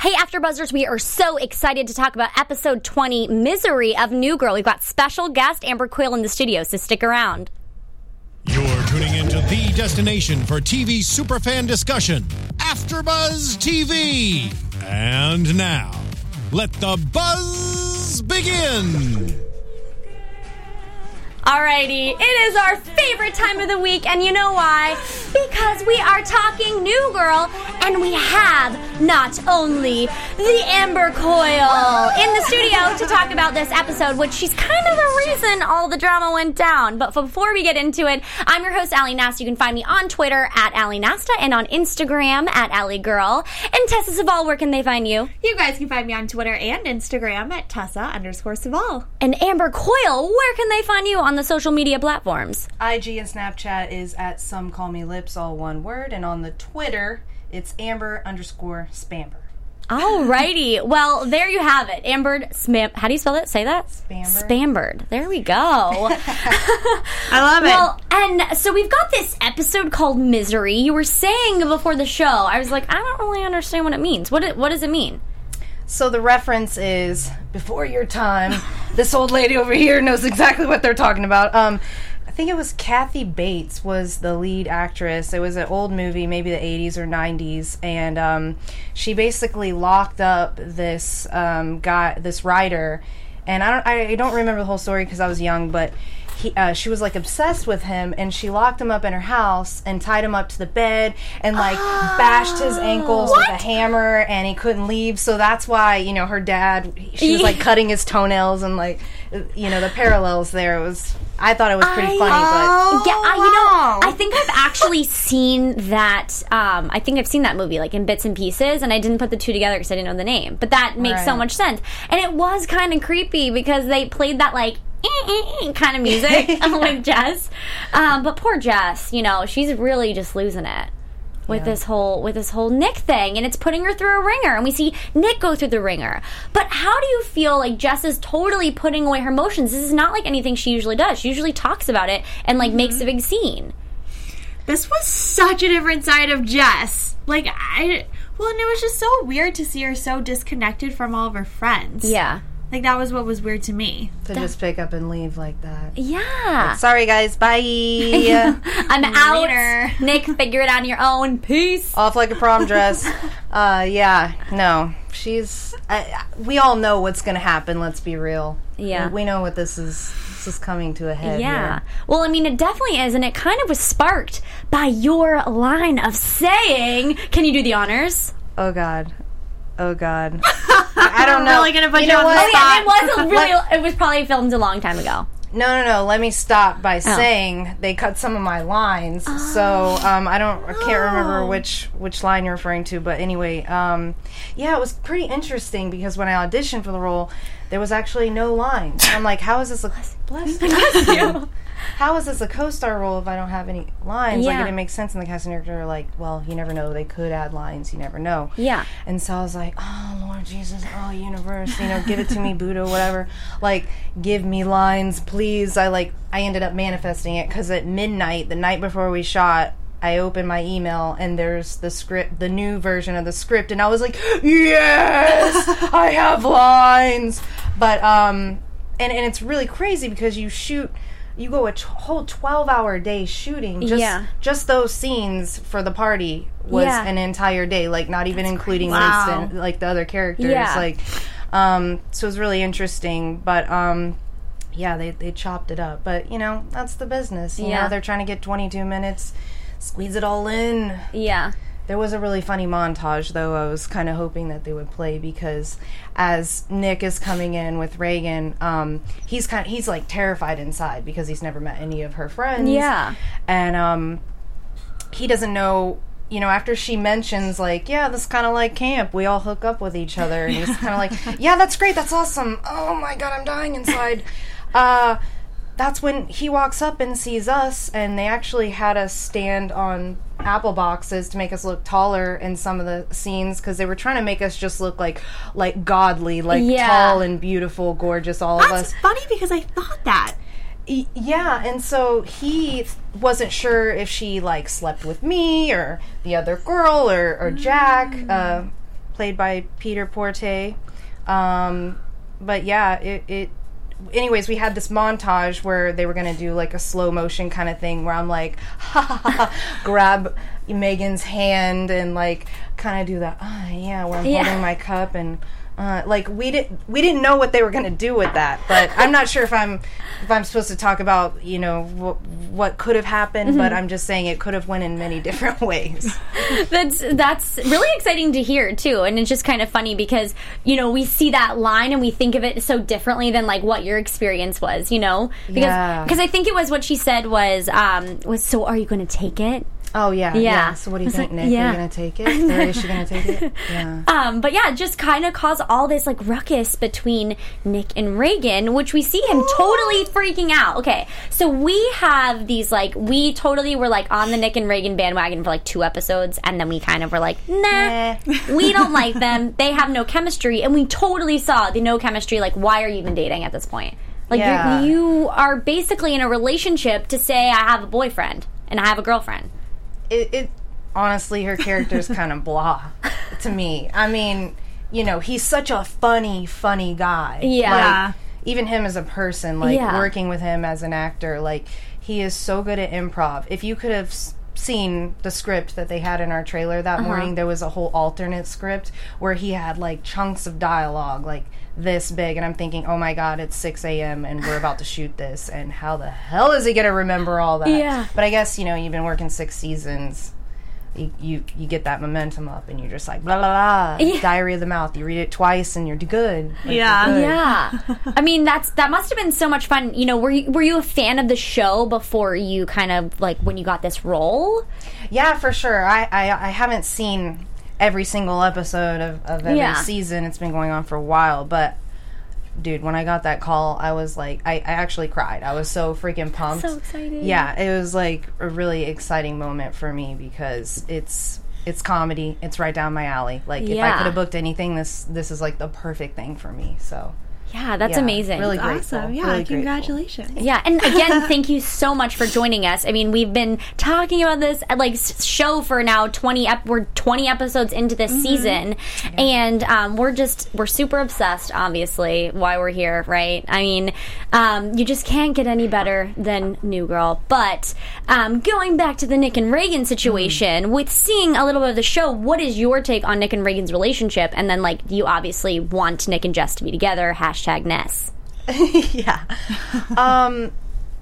Hey, AfterBuzzers, we are so excited to talk about episode 20, Misery of New Girl. We've got special guest Amber Quill in the studio, so stick around. You're tuning into the destination for TV superfan discussion, AfterBuzz TV. And now, let the buzz begin. Alrighty, it is our favorite time of the week, and you know why? Because we are talking New Girl, and we have not only the Amber Coil in the studio to talk about this episode, which she's kind of the reason all the drama went down. But before we get into it, I'm your host, Ali Nasta. You can find me on Twitter at Ali Nasta and on Instagram at Ali Girl. And Tessa Saval, where can they find you? You guys can find me on Twitter and Instagram at Tessa underscore Saval. And Amber Coil, where can they find you on the social media platforms? IG and Snapchat is at some call me lips, all one word, and on the Twitter it's Amber underscore Spamber. Alrighty. well, there you have it. Amber Spam. How do you spell it? Say that. Spamber. Spambered. There we go. I love it. well, and so we've got this episode called Misery. You were saying before the show, I was like, I don't really understand what it means. What it, what does it mean? So the reference is before your time. this old lady over here knows exactly what they're talking about. Um, I think it was Kathy Bates was the lead actress. It was an old movie, maybe the 80s or 90s, and um, she basically locked up this um, guy, this writer, and I don't, I don't remember the whole story because I was young, but he, uh, she was like obsessed with him, and she locked him up in her house and tied him up to the bed and like bashed his ankles with a hammer, and he couldn't leave. So that's why you know her dad. She was like cutting his toenails and like you know the parallels there. It was I thought it was pretty I- funny, but Yeah, I, you know, I think I've actually seen that. Um, I think I've seen that movie like in bits and pieces, and I didn't put the two together because I didn't know the name. But that makes so much sense, and it was kind of creepy because they played that like. Eh, eh, eh, kind of music with Jess, um, but poor Jess, you know, she's really just losing it with this whole with this whole Nick thing, and it's putting her through a ringer. And we see Nick go through the ringer. But how do you feel like Jess is totally putting away her emotions? This is not like anything she usually does. She usually talks about it and like makes mm-hmm. a big scene. this was such a different side of Jess. Like I well, and it was just so weird to see her so disconnected from all of her friends. Yeah, Like that was what was weird to me. to just pick up and leave like that. yeah. Sorry, guys. Bye. I'm out. Nick, figure it out on your own. Peace. Off like a prom dress. Uh, yeah, no, she's. I, we all know what's going to happen. Let's be real. Yeah. we know what this is. This is coming to a head. Yeah. here. Well, I mean, it definitely is, and it kind of was sparked by your line of saying. Can you do the honors? Oh God. Oh God. I, I don't know. Really gonna put you know on the what? spot. Oh, yeah, it was a really. It was probably filmed a long time ago. No, no, no. Let me stop Oh. by saying they cut some of my lines. So um, I don't, I can't remember Oh. which which line you're referring to. But anyway, um, yeah, it was pretty interesting because when I auditioned for the role, there was actually no lines. I'm like, how is this a bless you? How is this a co-star role if I don't have any lines? Like it didn't make sense. And the casting director like, well, you never know. They could add lines. You never know. Yeah. And so I was like, oh, Lord Jesus, oh, universe, you know, give it to me, Buddha, whatever. Like, give me lines, please. I like, I ended up manifesting it because at midnight, the night before we shot, I opened my email and there's the script, the new version of the script, and I was like, yes, I have lines. But, um, and, and it's really crazy because you shoot, you go a t- whole 12 hour day shooting just, Yeah. just those scenes for the party was Yeah. an entire day, like not even including Wow. Winston, like the other characters. Yeah. Like, um, so it was really interesting. But um, yeah, they they chopped it up. But you know, that's the business. You Yeah. know, they're trying to get 22 minutes, squeeze it all in. Yeah. There was a really funny montage, though. I was kind of hoping that they would play because as Nick is coming in with Reagan, um, he's kind of, he's like terrified inside because he's never met any of her friends. Yeah. and um, he doesn't know. You know, after she mentions like, yeah, this kind of like camp. We all hook up with each other, and he's kind of like, yeah, that's great, that's awesome. Oh my god, I'm dying inside. uh, that's when he walks up and sees us, and they actually had us stand on apple boxes to make us look taller in some of the scenes because they were trying to make us just look like like godly, like Yeah. tall and beautiful, gorgeous, all of us. funny because I thought that. Yeah, and so he wasn't sure if she like slept with me or the other girl or, or Jack, uh, played by Peter Porte. Um, but yeah, it, it. Anyways, we had this montage where they were gonna do like a slow motion kind of thing where I'm like, ha ha ha, ha, grab Megan's hand and like kind of do that. Ah, yeah, where I'm Yeah. holding my cup and. Uh, like we didn't we didn't know what they were going to do with that but i'm not sure if i'm if i'm supposed to talk about you know wh- what could have happened but i'm just saying it could have went in many different ways That's that's really exciting to hear too, and it's just kind of funny because you know we see that line and we think of it so differently than like what your experience was, you know? Because Yeah. because I think it was what she said was um was so are you going to take it? Oh yeah, yeah. Yeah. So what do you think, like, Nick? yeah. Are you gonna take it, or is she gonna take it? Yeah. Um, but yeah, just kind of caused all this like ruckus between Nick and Reagan, which we see him totally freaking out. Okay, so we have these like we totally were like on the Nick and Reagan bandwagon for like two episodes, and then we kind of were like, nah, we don't like them. They have no chemistry, and we totally saw the no chemistry. Like, why are you even dating at this point? Like, Yeah. you're, you are basically in a relationship to say I have a boyfriend and I have a girlfriend. It, it honestly, her character is kind of blah to me. I mean, you know, he's such a funny, funny guy. Yeah. Like, even him as a person, like Yeah. working with him as an actor, like he is so good at improv. If you could have seen the script that they had in our trailer that uh-huh. morning, there was a whole alternate script where he had like chunks of dialogue, like this big, and I'm thinking, oh my god, it's 6 a.m. and we're about to shoot this, and how the hell is he gonna remember all that? Yeah. But I guess you know you've been working six seasons. You, you you get that momentum up, and you're just like blah blah blah. Yeah. Diary of the mouth. You read it twice, and you're good. Like, Yeah. you're good. Yeah, I mean that's that must have been so much fun. You know, were you were you a fan of the show before you kind of like when you got this role? Yeah, for sure. I, I, I haven't seen every single episode of, of every Yeah. season. It's been going on for a while, but dude, when I got that call, I was like, I, I actually cried. I was so freaking pumped. So excited. Yeah, it was like a really exciting moment for me because it's it's comedy. It's right down my alley. Like if I could have booked anything, this this is like the perfect thing for me. So Yeah, that's yeah, amazing. Really grateful. Awesome. Yeah, really grateful. congratulations. Yeah, and again, thank you so much for joining us. I mean, we've been talking about this uh, like show for now twenty. Ep- we're twenty episodes into this season, and um, we're just we're super obsessed. Obviously, why we're here, right? I mean, um, you just can't get any better than New Girl. But um, going back to the Nick and Reagan situation, with seeing a little bit of the show, what is your take on Nick and Reagan's relationship? And then, like, you obviously want Nick and Jess to be together. Hashtag Ness. yeah. Um,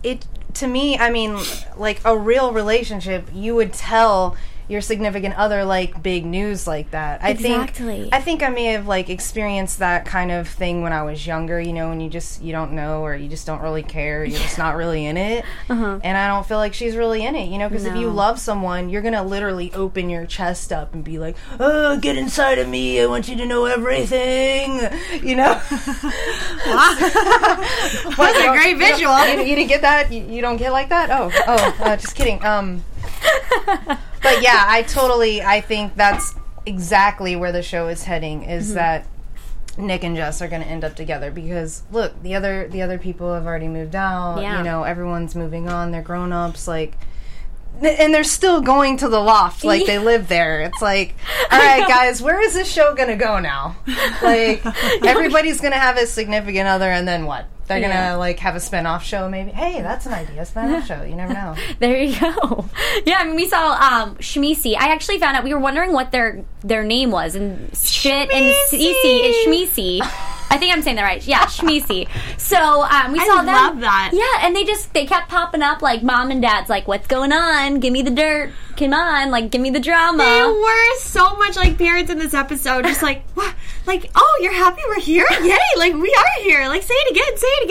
it to me, I mean, like a real relationship, you would tell your significant other like big news like that. I Exactly. think I think I may have like experienced that kind of thing when I was younger, you know, when you just you don't know or you just don't really care, you're just not really in it. And I don't feel like she's really in it, you know, because if you Uh-huh. Love someone, you're going to literally open your chest up and be like, "Oh, get inside of me. I want you to know everything." You know? That's a great visual. You, you didn't get that? You, you don't get like that? Oh, oh, uh, just kidding. Um, but yeah, I totally. I think that's exactly where the show is heading. Is Mm-hmm. that Nick and Jess are going to end up together? Because look, the other the other people have already moved out. Yeah. You know, everyone's moving on. They're grown ups. Like. And they're still going to the loft like they live there. It's like, all right, guys, where is this show gonna go now? Like, everybody's gonna have a significant other, and then what? They're gonna like have a spin-off show, maybe. Hey, that's an idea, spin-off show. You never know. There you go. Yeah, I mean, we saw um, Shmisi. I actually found out we were wondering what their their name was, and Schmidt and Cece is Shmisi. I think I'm saying that right. Yeah, Shmisi. So um, we I saw them. love that. Yeah, and they just they kept popping up like mom and dad's like, "What's going on? Give me the dirt. Come on, like give me the drama." They were so much like parents in this episode, just like, what? Like, oh, you're happy we're here? Yay! Like, we are here. Like, say it again, say it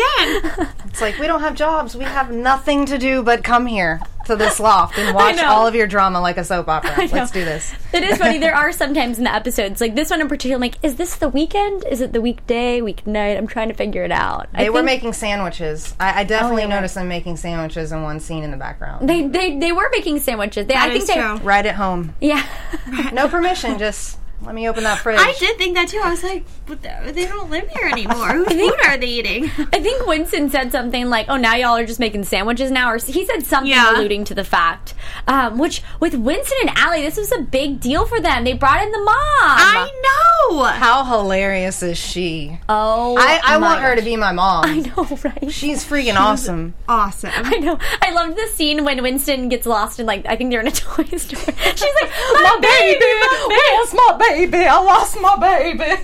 again. It's like we don't have jobs. We have nothing to do but come here to this loft and watch all of your drama like a soap opera. Let's do this. It is funny. There are sometimes in the episodes, like this one in particular, I'm like, is this the weekend? Is it the weekday, weeknight? I'm trying to figure it out. I They were making sandwiches. I, I definitely oh, they were. noticed them making sandwiches in one scene in the background. They, they, they were making sandwiches. They, I think is they, true. right at home. Yeah. No permission, just Let me open that fridge. I did think that too. I was like, but they they don't live here anymore. Whose food are they eating? I think Winston said something like, "Oh, now y'all are just making sandwiches now," or he said something Yeah. alluding to the fact. Um, which with Winston and Allie, this was a big deal for them. They brought in the mom. I know. How hilarious is she? oh, I, I my want her to be my mom. I know, right? She's freaking awesome. Awesome. I know. I loved the scene when Winston gets lost in like I think they're in a toy store. She's like, "My, baby, my where's my baby? I lost my baby.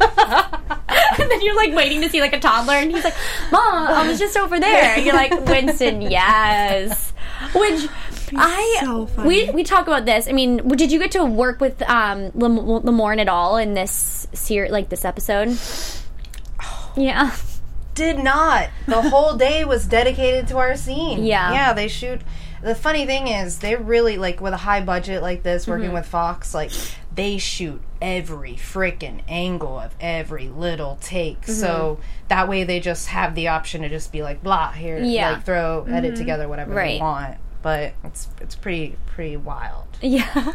and then you're like waiting to see like a toddler, and he's like, "Mom, I was just over there." And you're like, "Winston, yes." Which I so we we talk about this. I mean, did you get to work with um Lam- Lamorne at all in this series, like this episode? Yeah, Did not. The whole day was dedicated to our scene. Yeah. Yeah, they shoot. The funny thing is, they really, like, with a high budget like this, working Mm-hmm. with Fox, like, they shoot every freaking angle of every little take. Mm-hmm. So that way they just have the option to just be like, blah, here, Yeah. like, throw, edit together whatever Right. they want. But it's it's pretty pretty wild. yeah.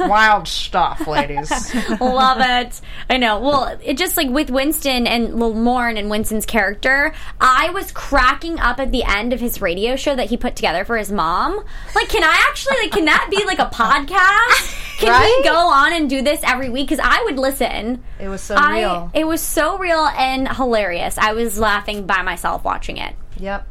Wild stuff, ladies. Love it. I know. Well, it just like with Winston and Lamorne and Winston's character, I was cracking up at the end of his radio show that he put together for his mom. Like, can I actually like can that be like a podcast? Can Right? we go on and do this every week? Because I would listen. It was so I real. it was so real and hilarious. I was laughing by myself watching it. Yep.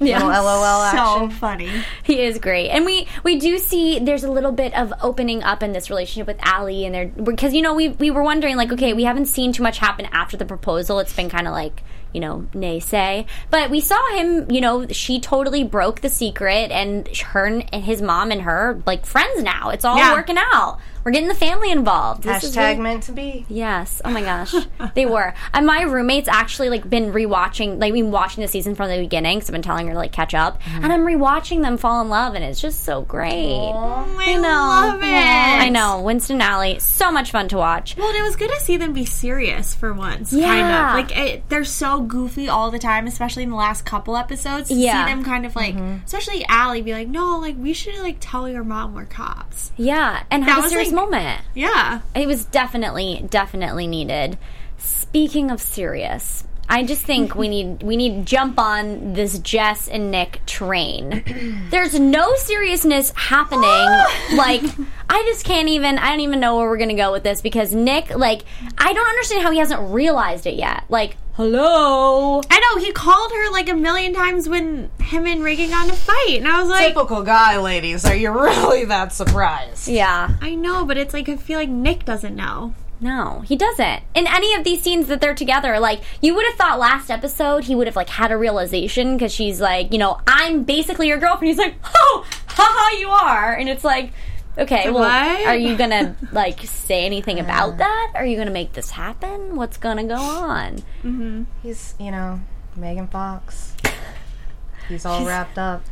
Yeah. LOL so funny. He is great, and we we do see there's a little bit of opening up in this relationship with Allie, and they're because you know we we were wondering like okay we haven't seen too much happen after the proposal. It's been kind of like you know naysay, but we saw him. You know she totally broke the secret, and her and his mom and her like friends now. It's all Yeah. working out. We're getting the family involved. This is Hashtag meant to be. Yes. Oh my gosh, they were. And my roommate's actually like been rewatching, like been watching the season from the beginning. So I've been telling her to like catch up, mm-hmm. and I'm rewatching them fall in love, and it's just so great. I, know. love it. I know Winston Allie, so much fun to watch. Well, and it was good to see them be serious for once. Yeah. Kind of. Like, it, they're so goofy all the time, especially in the last couple episodes. To Yeah. see them kind of like, mm-hmm. especially Allie, be like, no, like, we should, like, tell your mom we're cops. Yeah, and have a serious like- moment. Yeah. It was definitely, definitely needed. Speaking of serious, I just think we need we need to jump on this Jess and Nick train. There's no seriousness happening. like I just can't even I don't even know where we're gonna go with this because Nick, like, I don't understand how he hasn't realized it yet. Like, hello. I know, he called her like a million times when him and Reagan got in a fight. And I was like, Typical guy, ladies. Are you really that surprised? Yeah. I know, but it's like, I feel like Nick doesn't know. No, he doesn't. In any of these scenes that they're together, like you would have thought last episode he would have like had a realization because she's like, you know, I'm basically your girlfriend. He's like, oh, haha, you are, and it's like, okay, well, What? are you gonna like say anything about that? Are you gonna make this happen? What's gonna go on? Mm-hmm. He's, you know, Megan Fox. He's all wrapped up.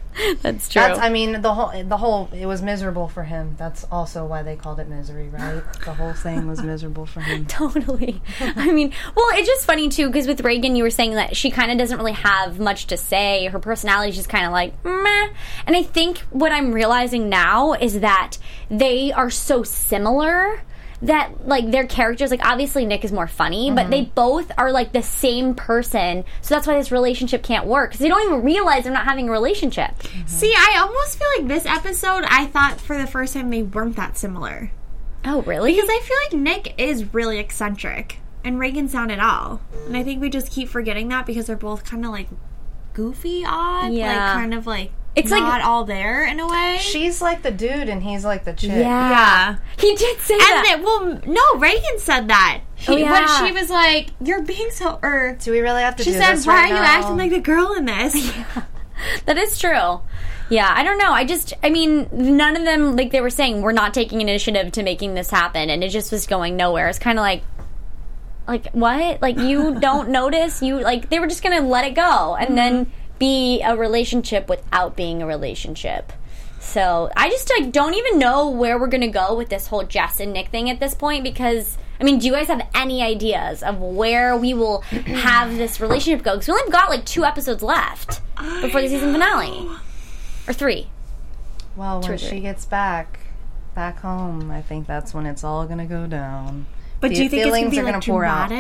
That's true. That's, I mean, the whole, the whole, it was miserable for him. That's also why they called it misery, right? The whole thing was miserable for him. Totally. I mean, well, it's just funny too because with Reagan, you were saying that she kind of doesn't really have much to say. Her personality is just kind of like meh. And I think what I'm realizing now is that they are so similar that like their characters like obviously Nick is more funny but they mm-hmm. both are like the same person so that's why this relationship can't work because they don't even realize they're not having a relationship mm-hmm. See, I almost feel like this episode, I thought for the first time they weren't that similar. oh really Because I feel like Nick is really eccentric, and Reagan's not at all. And I think we just keep forgetting that because they're both kind of like goofy, odd, Yeah. like kind of like It's it's like- not all there in a way. She's like the dude and he's like the chick. yeah yeah. he did say And that then, well, no, Reagan said that. Oh, he, Oh, yeah. When she was like, "You're being so," or Do we really have to she do said, this "Why right are you now? acting like the girl in this?" That is true. Yeah, I don't know. I just, I mean, none of them, like they were saying, we're not taking initiative to making this happen, and it just was going nowhere. It's kind of like, like what? Like you don't notice? You like they were just gonna let it go, and then mm-hmm. Be a relationship without being a relationship. So I just like don't even know where we're gonna go with this whole Jess and Nick thing at this point because I mean, do you guys have any ideas of where we will have this relationship go? Because we only got like two episodes left before the season finale, or three. Well, when she gets back, back home, I think that's when it's all gonna go down. But The do you think it's gonna feelings be are like gonna pour out.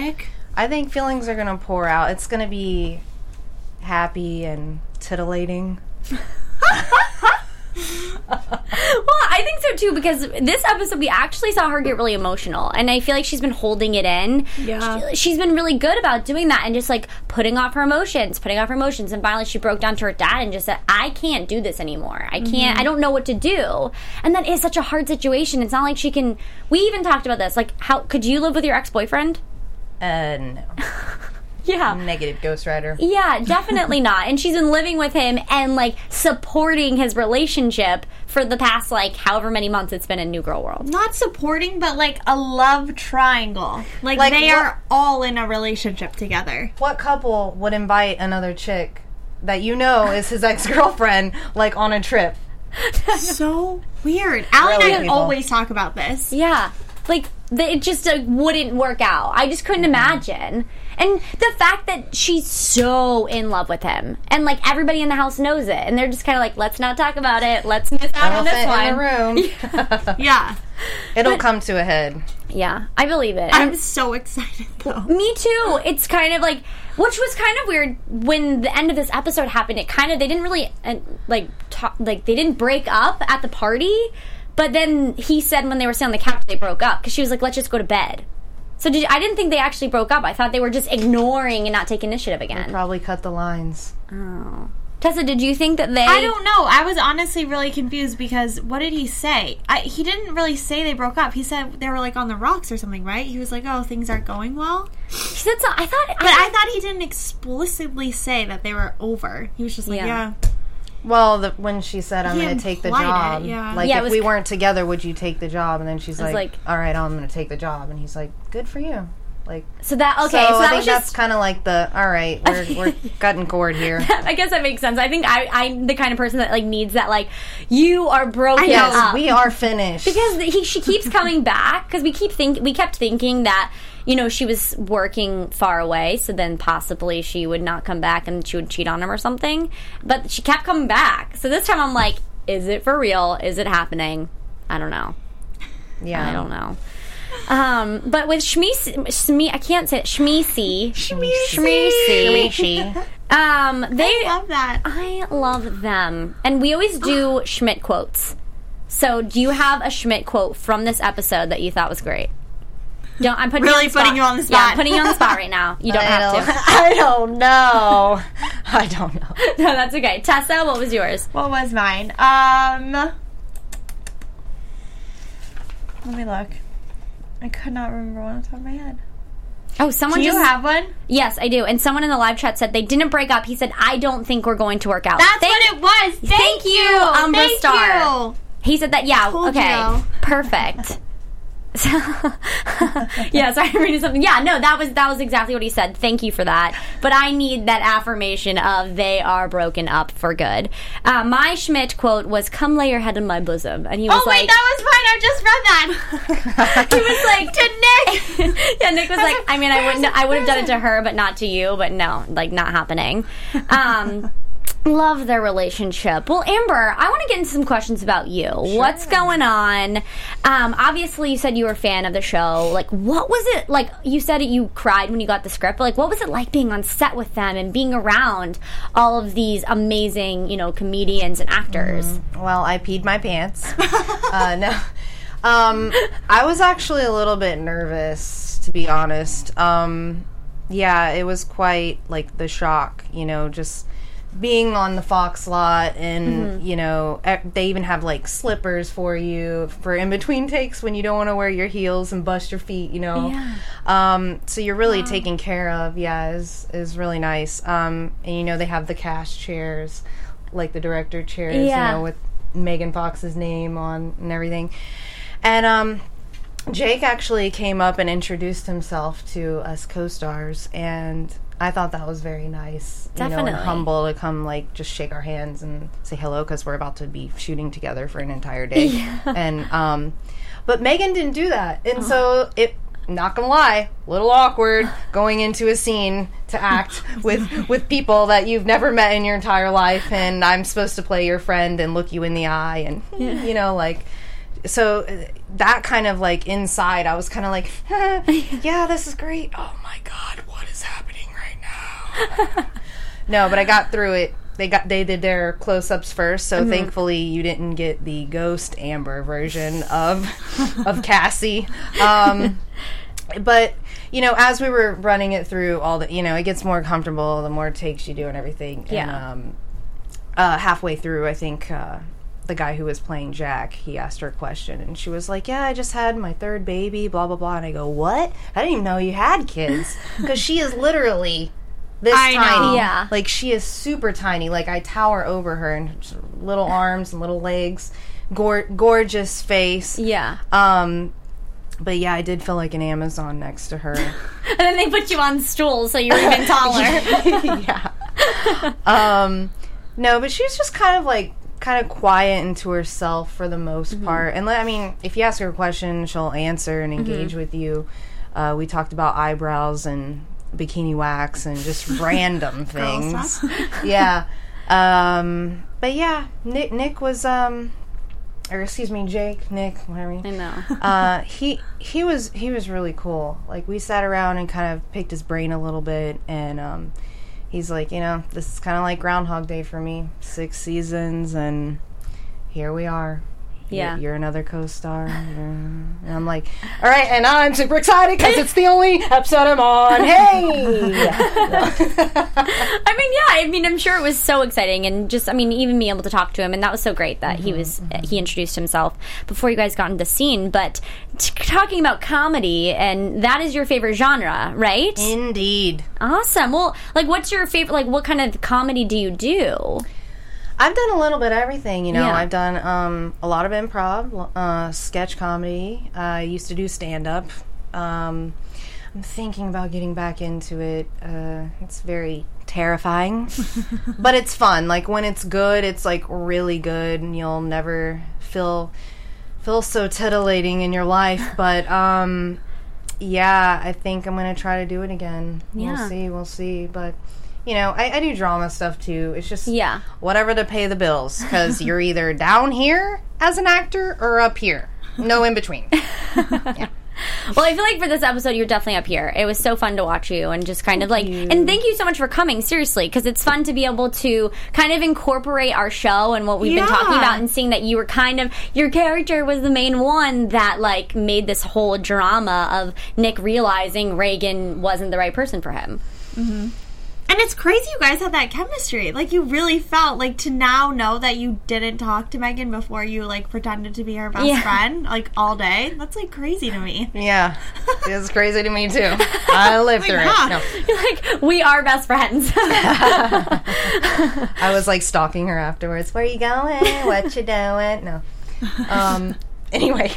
I think feelings are gonna pour out. It's gonna be happy and titillating. Well, I think so too because this episode we actually saw her get really emotional, and I feel like she's been holding it in. Yeah. She, she's been really good about doing that and just like putting off her emotions, putting off her emotions, and finally she broke down to her dad and just said, "I can't do this anymore. I can't. I don't know what to do." And that is such a hard situation. It's not like she can. We even talked about this. Like, how could you live with your ex boyfriend? Uh, no. Yeah. Negative Ghost Rider. Yeah, definitely not. And she's been living with him and like supporting his relationship for the past like however many months it's been in New Girl World. Not supporting, but like a love triangle. Like, Like they what- are all in a relationship together. What couple would invite another chick that you know is his ex girlfriend, like on a trip? That's so weird. Allie Really, and I people. always talk about this. Yeah. Like it just uh, wouldn't work out. I just couldn't imagine. And the fact that she's so in love with him and like everybody in the house knows it and they're just kind of like let's not talk about it. Let's miss out on this Elephant in one. the room. Yeah. It'll come to a head. Yeah, I believe it. I'm so excited though. Me too. It's kind of like, which was kind of weird when the end of this episode happened. It kind of they didn't really uh, like talk, like they didn't break up at the party, but then he said when they were sitting on the couch they broke up because she was like, "Let's just go to bed." So did, I didn't think they actually broke up. I thought they were just ignoring and not taking initiative again. Probably cut the lines. Oh. Tessa, did you think that they? I don't know. I was honestly really confused because what did he say? I, he didn't really say they broke up. He said they were like on the rocks or something, right? He was like, "Oh, things aren't going well." He said so. I thought. But I thought he didn't explicitly say that they were over. He was just like, Yeah. "Yeah, Well, the, when she said, "I'm going to take the job," it, yeah. like Yeah, if we ki- weren't together, would you take the job? And then she's like, like- "All right, I'm going to take the job." And he's like, "Good for you." Like, so that okay. so, So, I that think was that's kind of like the, "All right, we're we're cutting cord here." I guess that makes sense. I think I, I'm the kind of person that like needs that. Like, you are broken yes, up. we are finished. because he she keeps coming back because we keep think we kept thinking that you know she was working far away so then possibly she would not come back and she would cheat on him or something but she kept coming back so this time i'm like is it for real is it happening i don't know yeah, i don't know um, but with Shmeesi, Shme, I can't say it. Shmeesi, Shmeesi, um, they I love that." I love them. And we always do Schmidt quotes. So, do you have a Schmidt quote from this episode that you thought was great? Don't I'm putting Really you on putting you on the Yeah, I'm spot. putting you on the spot right now. You don't I have don't, to. I don't know. I don't know. No, that's okay. Tessa, what was yours? What was mine? Um, let me look. I could not remember one on the top of my head. Oh, someone Do you just have one? yes, I do. And someone in the live chat said they didn't break up. He said, "I don't think we're going to work out." That's Thank- what it was. Thank, thank you, Umbra Thank Star. you. He said that. Yeah. Okay. you. Perfect. So, yeah, sorry, I'm reading something. Yeah, no, that was that was exactly what he said. Thank you for that. But I need that affirmation of they are broken up for good. Uh, my Schmidt quote was "Come lay your head in my bosom," and he was Oh like, "Oh wait, that was mine. I just read that. he was like to Nick. yeah, Nick was like, I mean, I wouldn't, I would have done it to her, but not to you. But no, like not happening. Um, love their relationship. Well, Amber, I want to get into some questions about you. What's going on? Um, obviously, you said you were a fan of the show. Like, what was it like? You said you cried when you got the script. But like, what was it like being on set with them and being around all of these amazing, you know, comedians and actors? Well, I peed my pants. uh, no. Um, I was actually a little bit nervous, to be honest. Um, yeah, it was quite like the shock, you know, just being on the Fox lot, and you know, they even have like slippers for you for in between takes when you don't want to wear your heels and bust your feet, you know. Yeah. Um, so you're really taken care of. Yeah, is is really nice. Um, and you know, they have the cast chairs, like the director chairs, Yeah. you know, with Megan Fox's name on and everything. And um, Jake actually came up and introduced himself to us co-stars, and I thought that was very nice. You know, Definitely. and humble to come like just shake our hands and say hello because we're about to be shooting together for an entire day. Yeah. And um, but Megan didn't do that, and so it. Not gonna lie, a little awkward going into a scene to act with with people that you've never met in your entire life, and I'm supposed to play your friend and look you in the eye, and you know, like so uh, that kind of like inside, I was kind of like, yeah, this is great. Oh my god, what is happening? no, but I got through it. They got they did their close ups first, so thankfully you didn't get the ghost Amber version of of Cassie. Um, but you know, as we were running it through all the, you know, it gets more comfortable the more takes you do and everything. Yeah. And, um, uh, halfway through, I think uh, the guy who was playing Jack, he asked her a question, and she was like, "Yeah, I just had my third baby, blah blah blah." And I go, "What? I didn't even know you had kids," because she is literally this I know. tiny. Yeah. like she is super tiny. Like I tower over her, and little arms and little legs, Gor- gorgeous face. Yeah. Um, but yeah, I did feel like an Amazon next to her. And then they put you on stools so you're even taller. yeah. Um, no, but she's just kind of like kind of quiet into herself for the most Mm-hmm. part. And I mean, if you ask her a question, she'll answer and Mm-hmm. engage with you. Uh, we talked about eyebrows and bikini wax and just random things. yeah. Um, but yeah, Nick Nick was um or excuse me, Jake, Nick, whatever. I know. uh, he he was he was really cool. Like we sat around and kind of picked his brain a little bit, and um, he's like, you know, this is kind of like Groundhog Day for me. Six seasons, and here we are. Yeah. You're, another co-star, and I'm like, all right, and I'm super excited because it's the only episode I'm on. Hey, I mean, yeah. I mean, I'm sure it was so exciting, and just, I mean, even being able to talk to him, and that was so great that he was mm-hmm, mm-hmm. he introduced himself before you guys got into the scene. But t- talking about comedy, and that is your favorite genre, right? indeed. awesome. Well, like, what's your favorite? Like, what kind of comedy do you do? I've done a little bit of everything, you know. Yeah. I've done um, a lot of improv, uh, sketch comedy. I used to do stand up. Um, I'm thinking about getting back into it. Uh, it's very terrifying, but it's fun. Like when it's good, it's like really good, and you'll never feel feel so titillating in your life. But um, yeah, I think I'm gonna try to do it again. Yeah. We'll see. We'll see. But you know, I, I do drama stuff too. It's just Yeah. whatever to pay the bills because you're either down here as an actor or up here. No in between. yeah. Well, I feel like for this episode, you're definitely up here. It was so fun to watch you and just kind of like, and thank you so much for coming, seriously, because it's fun to be able to kind of incorporate our show and what we've been talking about and seeing that you were kind of, your character was the main one that like made this whole drama of Nick realizing Reagan wasn't the right person for him. Mm-hmm. And it's crazy you guys had that chemistry. Like you really felt like to now know that you didn't talk to Megan before you like pretended to be her best Yeah. friend like all day. That's like crazy to me. yeah, it's crazy to me too. I lived through huh. it. No, You're like, we are best friends. I was like stalking her afterwards. Where you going? What you doing? No. Um. Anyway.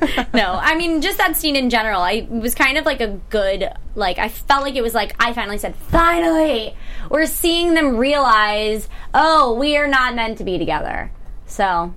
no, I mean just that scene in general. I was kind of like a good like I felt like it was like I finally said finally we're seeing them realize oh we are not meant to be together. So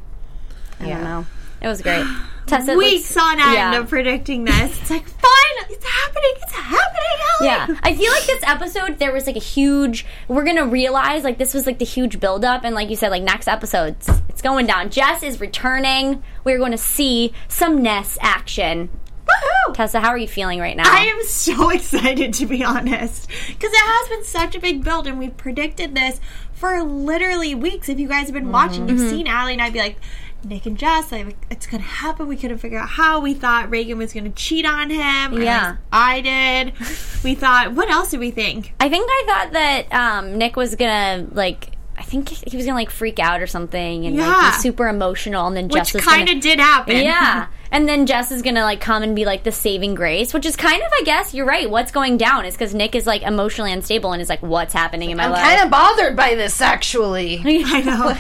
I Yeah. don't know. It was great. Tessa it Weeks looks- on end yeah. of predicting this. It's like finally, it's happening. It's happening. Ellie. Yeah, I feel like this episode there was like a huge. We're gonna realize like this was like the huge buildup, and like you said, like next episodes it's going down. Jess is returning. We're going to see some Ness action. Woohoo! Tessa, how are you feeling right now? I am so excited to be honest because it has been such a big build, and we've predicted this for literally weeks. If you guys have been watching, you've mm-hmm. seen Allie and I'd be like. Nick and Jess, like it's gonna happen. We couldn't figure out how. We thought Reagan was gonna cheat on him. Yeah. I did. We thought. What else did we think? I think I thought that um, Nick was gonna like. I think he was gonna like freak out or something and like Yeah. be super emotional, and then Jess Which kind of did happen. yeah. And then Jess is gonna like come and be like the saving grace, which is kind of, I guess, you're right. What's going down is because Nick is like emotionally unstable and is like, "What's happening in my life? I'm kind of bothered by this actually. I know.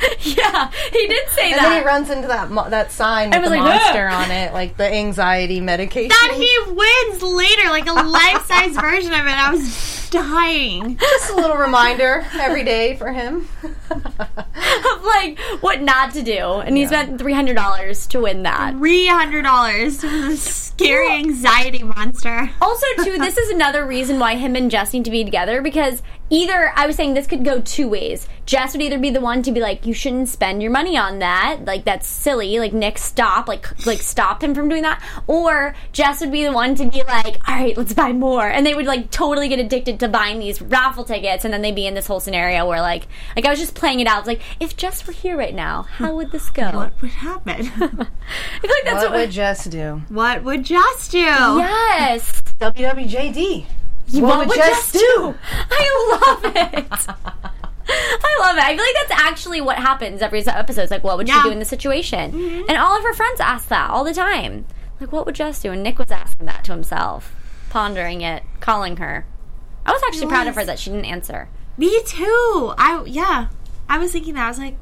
yeah, he did say And that. then he runs into that mo- that sign with was the like, monster on it, like the anxiety medication. that he wins later, like a life size version of it. I was dying. Just a little reminder every day for him. of like what not to do, and he spent three hundred dollars to win that. Three hundred dollars for this scary anxiety monster. Also, too, this is another reason why him and Jess need to be together because either I was saying this could go two ways. Jess would either be the one to be like, "You shouldn't spend your money on that. Like that's silly. Like Nick, stop. Like like stop him from doing that." Or Jess would be the one to be like, "All right, let's buy more," and they would like totally get addicted to buying these raffle tickets, and then they'd be in this whole scenario where like like I was just playing it out. It's like if Jess were here right now, how would this go? What would happen? I feel like that's What what. would Jess do? what would Jess do? yes. WWJD. What, would Jess do? I love it. I love it. I feel like that's actually what happens every episode. It's like, what would Yeah. she do in this situation? Mm-hmm. And all of her friends ask that all the time. Like, what would Jess do? And Nick was asking that to himself, pondering it, calling her. I was actually proud of her that she didn't answer. Me too. I yeah. I was thinking that. I was like,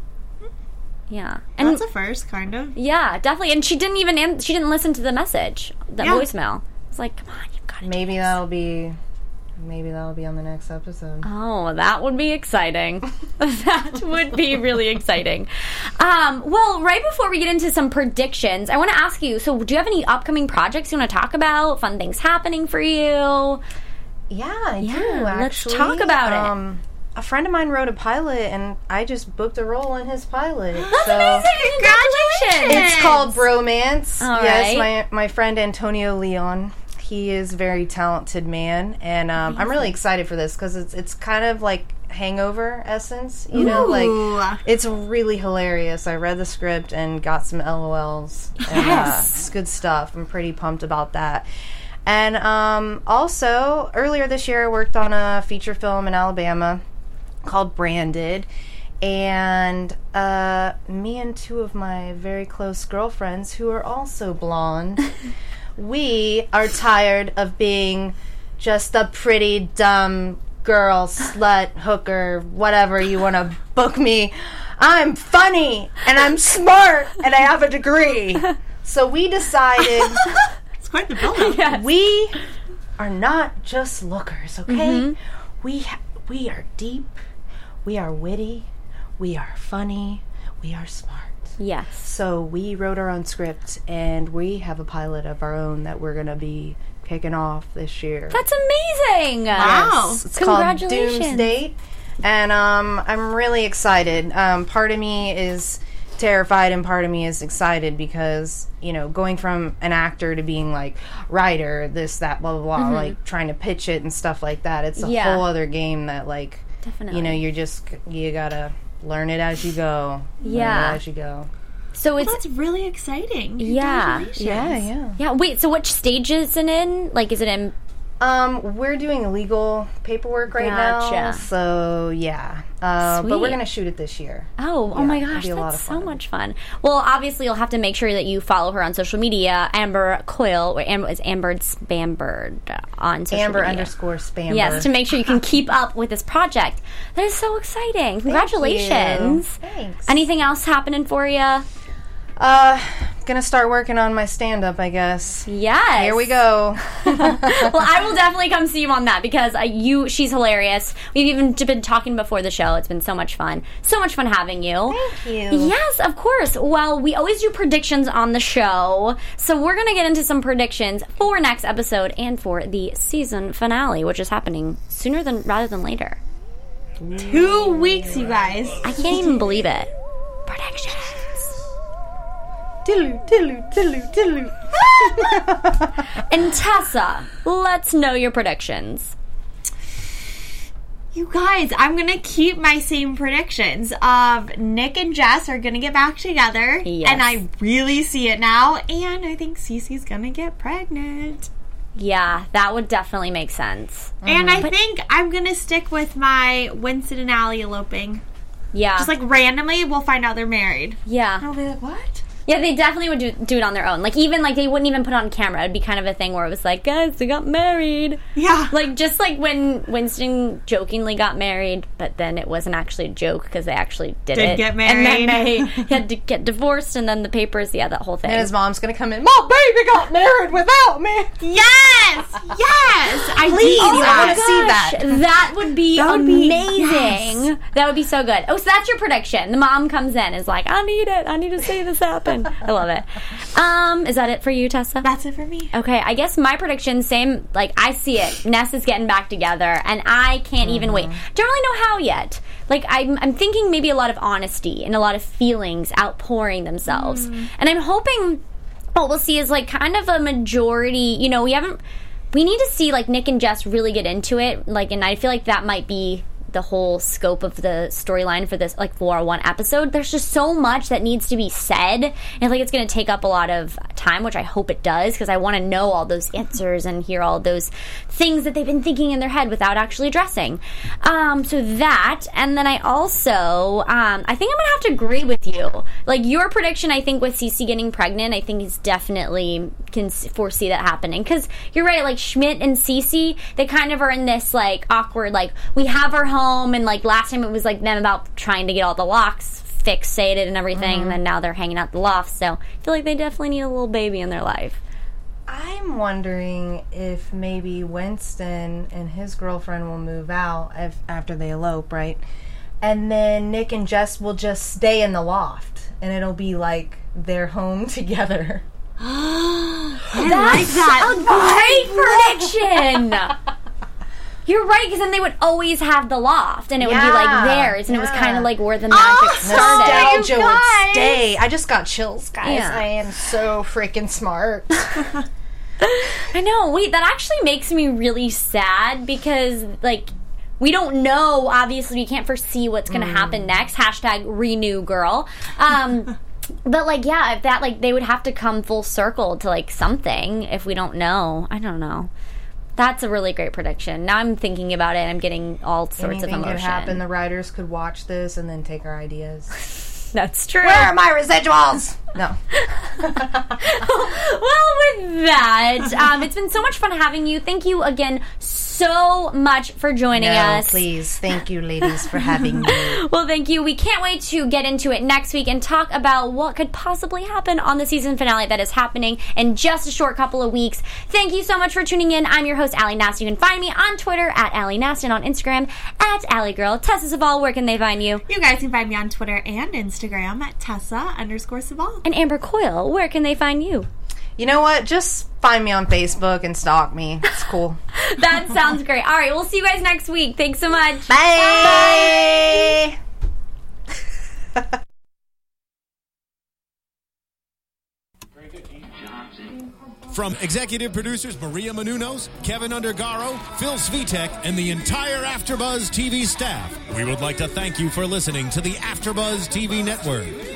Yeah, and that's a first, kind of. yeah, definitely. And she didn't even an- she didn't listen to the message, the Yeah. voicemail. It's like, come on, you've got to. Maybe that'll be. Maybe that'll be on the next episode. Oh, that would be exciting. that would be really exciting. Um, well, right before we get into some predictions, I want to ask you so, do you have any upcoming projects you want to talk about? Fun things happening for you? Yeah, I Yeah, do. let's Actually, talk about it. Um, a friend of mine wrote a pilot, and I just booked a role in his pilot. That's so amazing! Congratulations! It's called Bromance. All yes, right. my my friend Antonio Leon. He is a very talented man, and um, I'm really excited for this because it's it's kind of like Hangover essence. You know, like it's really hilarious. I read the script and got some LOLs. And, Yes. uh, it's good stuff. I'm pretty pumped about that. And um, also, earlier this year, I worked on a feature film in Alabama called Branded. And uh, me and two of my very close girlfriends, who are also blonde, we are tired of being just a pretty dumb girl, slut, hooker, whatever you want to book me. I'm funny and I'm smart and I have a degree. So we decided It's quite the build-up. we are not just lookers, okay? We ha- we are deep, we are witty, we are funny, we are smart. Yes. So we wrote our own script, and we have a pilot of our own that we're gonna be kicking off this year. That's amazing! Wow. It's called Doomsday, and um, I'm really excited. Um, part of me is terrified, and part of me is excited because you know, going from an actor to being like writer, this, that, blah, blah, blah, like trying to pitch it and stuff like that. It's a Mm-hmm. Yeah. whole other game that, like, Definitely. you know, you're just you gotta learn it as you go. Learn it Yeah. as you go. So it's. That's really exciting. Yeah. Congratulations. yeah. yeah, wait, so which stage is it in? Like, is it in. Um, we're doing legal paperwork right now, so yeah. Uh, but we're gonna shoot it this year. Oh, oh my it'll gosh, be a lot that's so much fun. Well, obviously, you'll have to make sure that you follow her on social media. Amber Coyle, or Amber is Amber Spambird on social Amber media. underscore spamber. Yes, to make sure you can keep up with this project. That is so exciting. Congratulations. Thanks. Anything else happening for you? Uh, gonna start working on my stand up, I guess. Yes. Here we go. well, I will definitely come see you on that because uh, you, she's hilarious. We've even been talking before the show. It's been so much fun. So much fun having you. Thank you. Yes, of course. Well, we always do predictions on the show. So we're going to get into some predictions for next episode and for the season finale, which is happening sooner than rather than later. Two weeks, you guys. I can't even believe it. Predictions. Diddle, diddle, diddle, diddle. And Tessa, let's know your predictions. You guys, I'm gonna keep my same predictions of Nick and Jess are gonna get back together, Yes. and I really see it now. And I think Cece's gonna get pregnant, Yeah, that would definitely make sense. and I But- think I'm gonna stick with my Winston and Allie eloping. Yeah. Just like randomly, we'll find out they're married. yeah. and I'll be like, what? Yeah, they definitely would do, do it on their own. Like, even, like, they wouldn't even put it on camera. It'd be kind of a thing where it was like, guys, they got married. Yeah. Like, just like when Winston jokingly got married, but then it wasn't actually a joke because they actually did, Did it. get married. And then they had to get divorced, and then the papers, yeah, that whole thing. And his mom's gonna come in. My baby got married without me. yes, yes. I Please, need I want to see that. That would be That would be- amazing. yes. That would be so good. Oh, so that's your prediction. The mom comes in is like, I need it. I need to see this happen. I love it. Um, is that it for you, Tessa? That's it for me. Okay, I guess my prediction, same, like, I see it. Ness is getting back together, and I can't even wait. Don't really know how yet. Like, I'm, I'm thinking maybe a lot of honesty and a lot of feelings outpouring themselves. And I'm hoping what we'll see is, like, kind of a majority, you know, we haven't, we need to see, like, Nick and Jess really get into it. Like, and I feel like that might be the whole scope of the storyline for this like for oh one episode there's just so much that needs to be said. And like it's going to take up a lot of time which i hope it does because i want to know all those answers and hear all those things that they've been thinking in their head without actually addressing. Um, so that and then i also um, i think i'm to have to agree with you. Like your prediction i think with Cece getting pregnant i think is definitely can foresee that happening. Because you're right like schmidt and Cece they kind of are in this like awkward like we have our home and like last time it was like them about trying to get all the locks fixated and everything and then mm-hmm. now they're hanging out the loft so i feel like they definitely need a little baby in their life I'm wondering if maybe Winston and his girlfriend will move out if, after they elope, right? And then Nick and Jess will just stay in the loft, and it'll be like their home together. That's like that. great prediction you're right because then they would always have the loft and it would be like theirs and it was kind of like where the magic started Nostalgia you would stay. I just got chills, guys. Yeah. I am so freaking smart. I know. Wait, that actually makes me really sad because like we don't know. Obviously, we can't foresee what's going to happen next. Hashtag renew girl. Um, but like, yeah, if that like they would have to come full circle to like something. If we don't know, I don't know. That's a really great prediction. Now I'm thinking about it. and I'm getting all sorts Anything of could emotion. happen. The writers could watch this and then take our ideas. That's true. Where are my residuals? No. well, with that, um, it's been so much fun having you. Thank you again so much for joining No, us. please. Thank you, ladies, for having me. Well, thank you. We can't wait to get into it next week and talk about what could possibly happen on the season finale that is happening in just a short couple of weeks. Thank you so much for tuning in. I'm your host, Allie Nast. You can find me on Twitter at Allie Nast and on Instagram at Allie Girl. Tessa Saval, where can they find you? You guys can find me on Twitter and Instagram at Tessa underscore Saval. And Amber Coyle, where can they find you? You know what? Just find me on Facebook and stalk me. It's cool. That sounds great. All right, we'll see you guys next week. Thanks so much. Bye. From executive producers Maria Menounos, Kevin Undergaro, Phil Svitek, and the entire AfterBuzz TV staff, we would like to thank you for listening to the AfterBuzz TV network.